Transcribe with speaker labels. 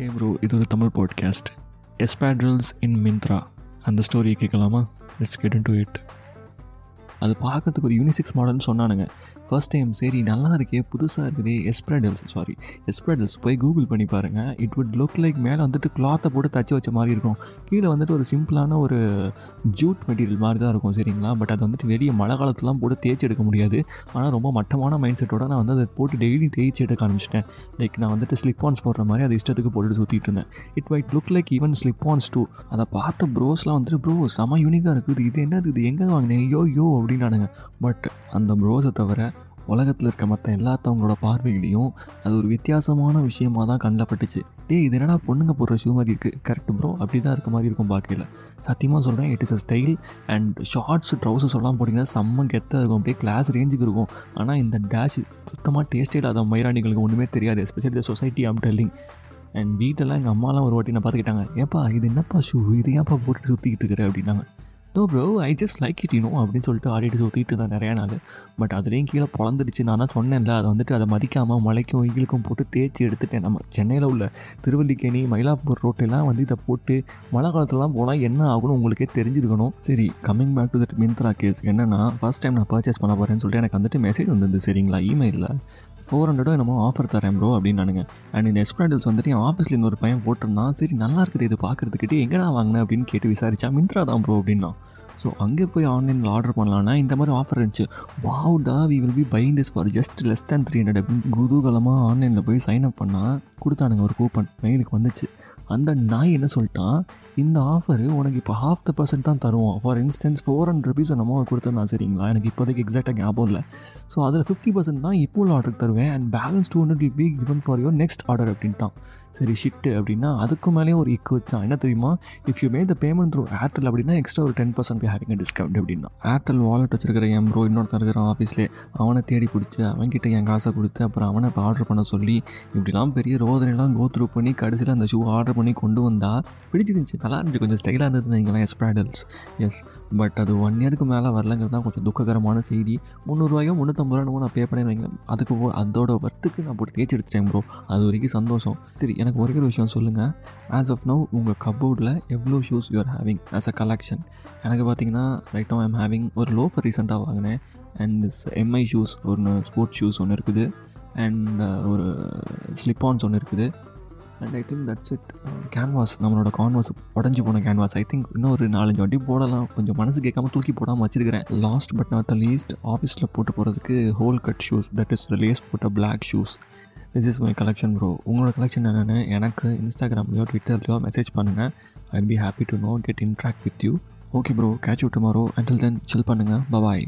Speaker 1: ஹே bro இது ஒரு Tamil podcast espadrilles in Myntra அந்த ஸ்டோரி கேட்கலாமா let's get in to it அது பார்க்கறதுக்கு ஒரு யூனிசிக்ஸ் மாடல்னு சொன்னானுங்க. ஃபர்ஸ்ட் டைம் சரி நல்லா இருக்கே புதுசாக இருக்குதே எஸ்ப்ரெடல்ஸ் சாரி எஸ்ப்ரெடல்ஸ் போய் கூகுள் பண்ணி பாருங்கள் இட் வுட் லுக் லைக் மேலே வந்துட்டு கிளாத்தை போட்டு தச்சு வச்ச மாதிரி இருக்கும். கீழே வந்துட்டு ஒரு சிம்பிளான ஒரு ஜூட் மெட்டீரியல் மாதிரி தான் இருக்கும் சரிங்களா? பட் அது வந்துட்டு வெளியே மழை காலத்துலாம் போட்டு தேய்ச்சி எடுக்க முடியாது. ஆனால் ரொம்ப மட்டமான மைண்ட் செட்டோட நான் வந்து அதை போட்டு டெய்லி தேய்ச்சி எடுக்க ஆரம்பிச்சிட்டேன். லைக் நான் வந்துட்டு ஸ்லிப் ஆன்ஸ் போடுற மாதிரி அதை இஷ்டத்துக்கு போட்டுட்டு சுற்றிட்டு இருந்தேன். It would look like even slip-ons too அதை பார்த்த ப்ரோஸ்லாம் வந்துட்டு ப்ரோ செம யூனிக்காக இருக்குது. இது என்னது? இது எங்கே வாங்கினேன் யோ யோ அப்படின்னானுங்க. பட் அந்த ப்ரோஸை தவிர உலகத்தில் இருக்க மற்ற எல்லாத்தவங்களோட பார்வையிலையும் அது ஒரு வித்தியாசமான விஷயமாக தான் கண்ணில் பட்டுச்சு. டேய் இது என்னடா பொண்ணுங்க போடுற ஷூ மாதிரி இருக்குது கரெக்ட் ப்ரோ அப்படி தான் இருக்க மாதிரி இருக்கும் பார்க்கல சத்தியமாக சொல்கிறேன் it is a style and shorts trousers எல்லாம் போட்டிங்கன்னா செம்ம கெத்தாக இருக்கும். அப்படியே கிளாஸ் ரேஞ்சுக்கு இருக்கும். ஆனால் இந்த டேஷ் சுத்தமாக டேஸ்டே இல்லாத மயிராணிகளுக்கு ஒன்றுமே தெரியாது especially society I'm telling and வீட்டெல்லாம் எங்கள் அம்மாலாம் ஒரு வாட்டி நான் பார்த்துக்கிட்டாங்க ஏப்பா இது என்னப்பா ஷூ இது ஏன்ப்பா போட்டு சுற்றிக்கிட்டு இருக்கிற? அப்படின்னாங்க. No bro I just like it you know அப்படின்னு சொல்லிட்டு ஆடிட்டு சுற்றிட்டு தான் நிறையா நாள். பட் அதுலேயும் கீழே பிறந்துடுச்சு நான் தான் சொன்னேன்ல அதை வந்துட்டு அதை மதிக்காமல் மலைக்கும் வெயிலுக்கும் போட்டு தேய்ச்சி எடுத்துட்டேன். நம்ம சென்னையில் உள்ள திருவல்லிக்கேணி மயிலாப்பூர் ரோட்டெல்லாம் வந்து இதை போட்டு மழை காலத்துலலாம் போனால் என்ன ஆகும்னு உங்களுக்கே தெரிஞ்சிருக்கணும். சரி coming back to that Myntra case என்னென்னா ஃபஸ்ட் டைம் நான் பர்ச்சேஸ் பண்ண போகிறேன்னு சொல்லிட்டு எனக்கு வந்துட்டு மெசேஜ் வந்துருந்து சரிங்களா? இமெயிலில் ஃபோர் ஹண்ட்ரடோ என்னமோ ஆஃபர் தரேன் ப்ரோ அப்படின்னு நானுங்க. அண்ட் இந்த எஸ்பிராண்டல்ஸ் வந்துட்டு என் ஆஃபீஸில் இன்னொரு பையன் போட்டிருந்தான். சரி நல்லா இருக்குது இது பார்க்குறதுக்கிட்டே. எங்கடா வாங்கினேன் அப்படின்னு கேட்டு விசாரிச்சா மிந்த்ரா தான் ப்ரோ அப்படின்னா ஸோ அங்கே போய் ஆன்லைனில் ஆர்டர் பண்ணலான்னா இந்த மாதிரி ஆஃபர் இருந்துச்சு. வாவுடா we will be buying this for just less than three hundred அப்படின்னு குதூகலமாக ஆன்லைனில் போய் சைன் அப் பண்ணால் கொடுத்தானுங்க ஒரு கூப்பன் மெயிலுக்கு வந்துச்சு. அந்த நாய் என்ன சொல்லிட்டான்? இந்த ஆஃபரு உனக்கு இப்போ ஹாஃப் த பர்சன்ட் தான் தருவோம். For instance four hundred rupees நம்ம கொடுத்துருந்தான் சரிங்களா? எனக்கு இப்போதைக்கு எக்ஸாக்டாக ஞாபகம் இல்லை. ஸோ அதில் ஃபிஃப்டி பர்சன்ட் தான் இப்போ உள்ள ஆர்டர் தருவேன். And balance two hundred will be given for your next order அப்படின்ட்டான். சரி ஷிட்டு அப்படின்னா அதுக்கு மேலேயும் ஒரு இக்கு வச்சான் என்ன தெரியுமா? If you made the payment through Airtel அப்படின்னா எக்ஸ்ட்ரா ஒரு டென் பர்சன்ட் ஹேவிங் டிஸ்கவுண்ட் அப்படின்னா. ஏர்டெல் வாலெட் வச்சிருக்கிற என் ப்ரோ இன்னொருத்தர் இருக்கிற ஆஃபீஸ்லேயே அவனை தேடி பிடிச்சி அவன்கிட்ட என் காசை கொடுத்து அப்புறம் அவனை இப்போ ஆர்டர் பண்ண சொல்லி இப்படிலாம் பெரிய ரோதனைலாம் கோ த்ரூ பண்ணி கடைசியில் அந்த ஷூ ஆர்டர் பண்ணி கொண்டு வந்தால் பிடிச்சிருந்துச்சு நல்லா இருந்துச்சு. கொஞ்சம் ஸ்டைலாக இருந்தது நீங்களாம் எஸ்ப்ராடல்ஸ் எஸ் பட் அது ஒன் இயருக்கு மேலே வரலங்கிறது தான் கொஞ்சம் துக்ககரமான செய்தி. முந்நூறுவாயோ முந்நூற்றம்பது ரூபாய் நான் பே பண்ணி வைங்களேன். அதுக்கு அதோட ஒர்த்துக்கு நான் போட்டு தேய்ச்சி எடுத்துட்டேன் ப்ரோ அது வரைக்கும் சந்தோஷம். சரி எனக்கு ஒரே ஒரு விஷயம் சொல்லுங்கள் ஆஸ் ஆஃப் நவ் உங்கள் கபோர்டில் எவ்வளோ shoes you're having as a collection எனக்கு பார்த்தீங்கன்னா ரைட் நோ ஐம் ஹேவிங் ஒரு லோஃபர் ரீசெண்டாக வாங்கினேன். அண்ட் திஸ் எம்ஐ ஷூஸ் ஒன்று ஸ்போர்ட்ஸ் ஷூஸ் ஒன்று இருக்குது. அண்ட் uh, ஒரு ஸ்லிப்பான்ஸ் ஒன்று இருக்குது. And I think that's it canvas நம்மளோட கான்வாஸ் உடஞ்சி போன கேன்வாஸ் ஐ திங்க் இன்னும் ஒரு நாலஞ்சு வாட்டி போடலாம். கொஞ்சம் மனசு கேட்காம தூக்கி போடாமல் வச்சுருக்கிறேன். Last but not the least ஆஃபீஸில் போட்டு போகிறதுக்கு wholecut shoes that is lace போட்ட black shoes this is my collection bro உங்களோட கலெக்ஷன் என்னென்னு எனக்கு இன்ஸ்டாகிராம்லையோ ட்விட்டர்லையோ மெசேஜ் பண்ணுங்கள் I be happy to know get interact with you okay bro catch you tomorrow until then chill பண்ணுங்கள் bye bye